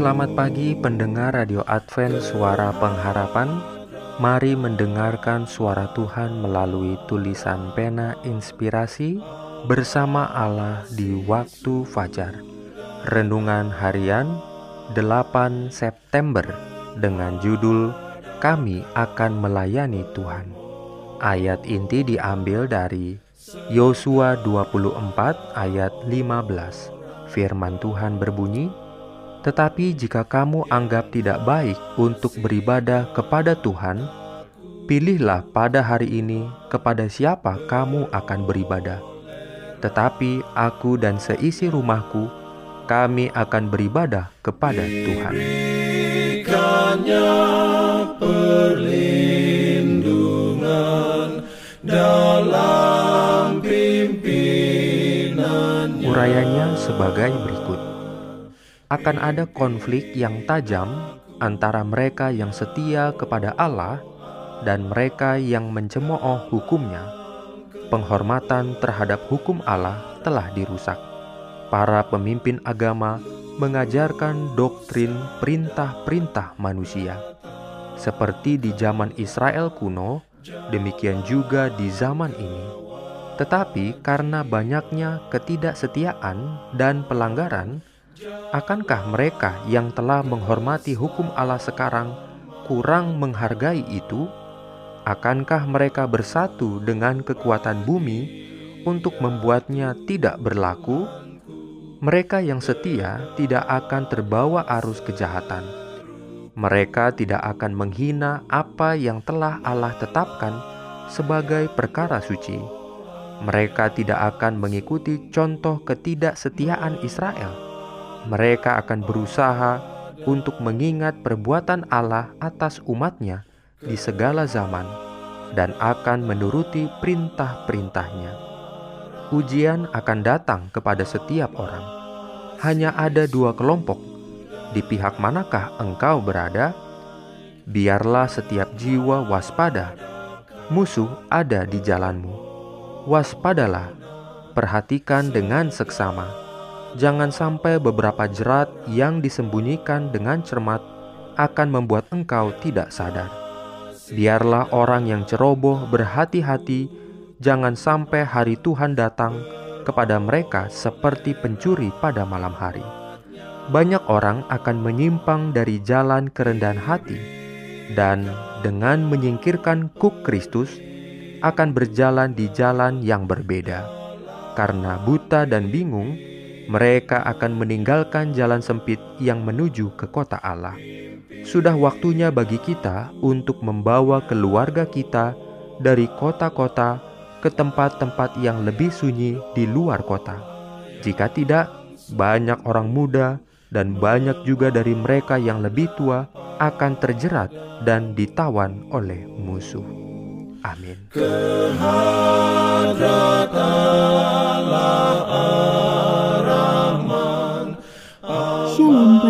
Selamat pagi pendengar Radio Advent Suara Pengharapan. Mari mendengarkan suara Tuhan melalui tulisan pena inspirasi Bersama Allah di waktu fajar. Renungan harian 8 September Dengan judul Kami akan melayani Tuhan. Ayat inti diambil dari Yosua 24 ayat 15 Firman Tuhan berbunyi, tetapi jika kamu anggap tidak baik untuk beribadah kepada Tuhan, pilihlah pada hari ini kepada siapa kamu akan beribadah. Tetapi aku dan seisi rumahku, kami akan beribadah kepada Tuhan. Urayanya sebagai berikut akan ada konflik yang tajam antara mereka yang setia kepada Allah dan mereka yang mencemooh hukumnya. Penghormatan terhadap hukum Allah telah dirusak. Para pemimpin agama mengajarkan doktrin perintah-perintah manusia. Seperti di zaman Israel kuno, demikian juga di zaman ini. Tetapi karena banyaknya ketidaksetiaan dan pelanggaran, Akankah mereka yang telah menghormati hukum Allah sekarang kurang menghargai itu? Akankah mereka bersatu dengan kekuatan bumi untuk membuatnya tidak berlaku? Mereka yang setia tidak akan terbawa arus kejahatan. Mereka tidak akan menghina apa yang telah Allah tetapkan sebagai perkara suci. Mereka tidak akan mengikuti contoh ketidaksetiaan Israel mereka akan berusaha untuk mengingat perbuatan Allah atas umatnya di segala zaman dan akan menuruti perintah-perintahnya. Ujian akan datang kepada setiap orang. Hanya ada dua kelompok. Di pihak manakah engkau berada? Biarlah setiap jiwa waspada. Musuh ada di jalanmu. Waspadalah, perhatikan dengan seksama jangan sampai beberapa jerat yang disembunyikan dengan cermat akan membuat engkau tidak sadar. Biarlah orang yang ceroboh berhati-hati, jangan sampai hari Tuhan datang kepada mereka seperti pencuri pada malam hari. Banyak orang akan menyimpang dari jalan kerendahan hati, dan dengan menyingkirkan kuk Kristus, akan berjalan di jalan yang berbeda. Karena buta dan bingung, mereka akan meninggalkan jalan sempit yang menuju ke kota Allah. Sudah waktunya bagi kita untuk membawa keluarga kita dari kota-kota ke tempat-tempat yang lebih sunyi di luar kota. Jika tidak, banyak orang muda dan banyak juga dari mereka yang lebih tua akan terjerat dan ditawan oleh musuh. Amin.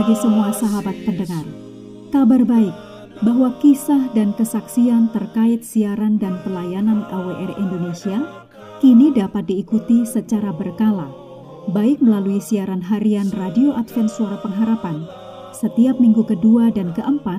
bagi semua sahabat pendengar. Kabar baik bahwa kisah dan kesaksian terkait siaran dan pelayanan AWR Indonesia kini dapat diikuti secara berkala, baik melalui siaran harian Radio Advent Suara Pengharapan setiap minggu kedua dan keempat,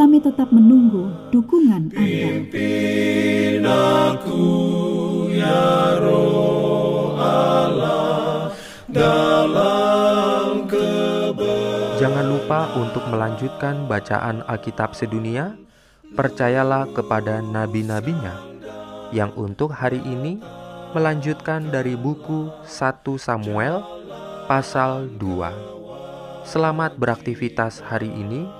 Kami tetap menunggu dukungan Anda. Aku, ya roh Allah, Jangan lupa untuk melanjutkan bacaan Alkitab sedunia. percayalah kepada nabi-nabinya yang untuk hari ini melanjutkan dari buku 1 Samuel pasal 2. Selamat beraktivitas hari ini.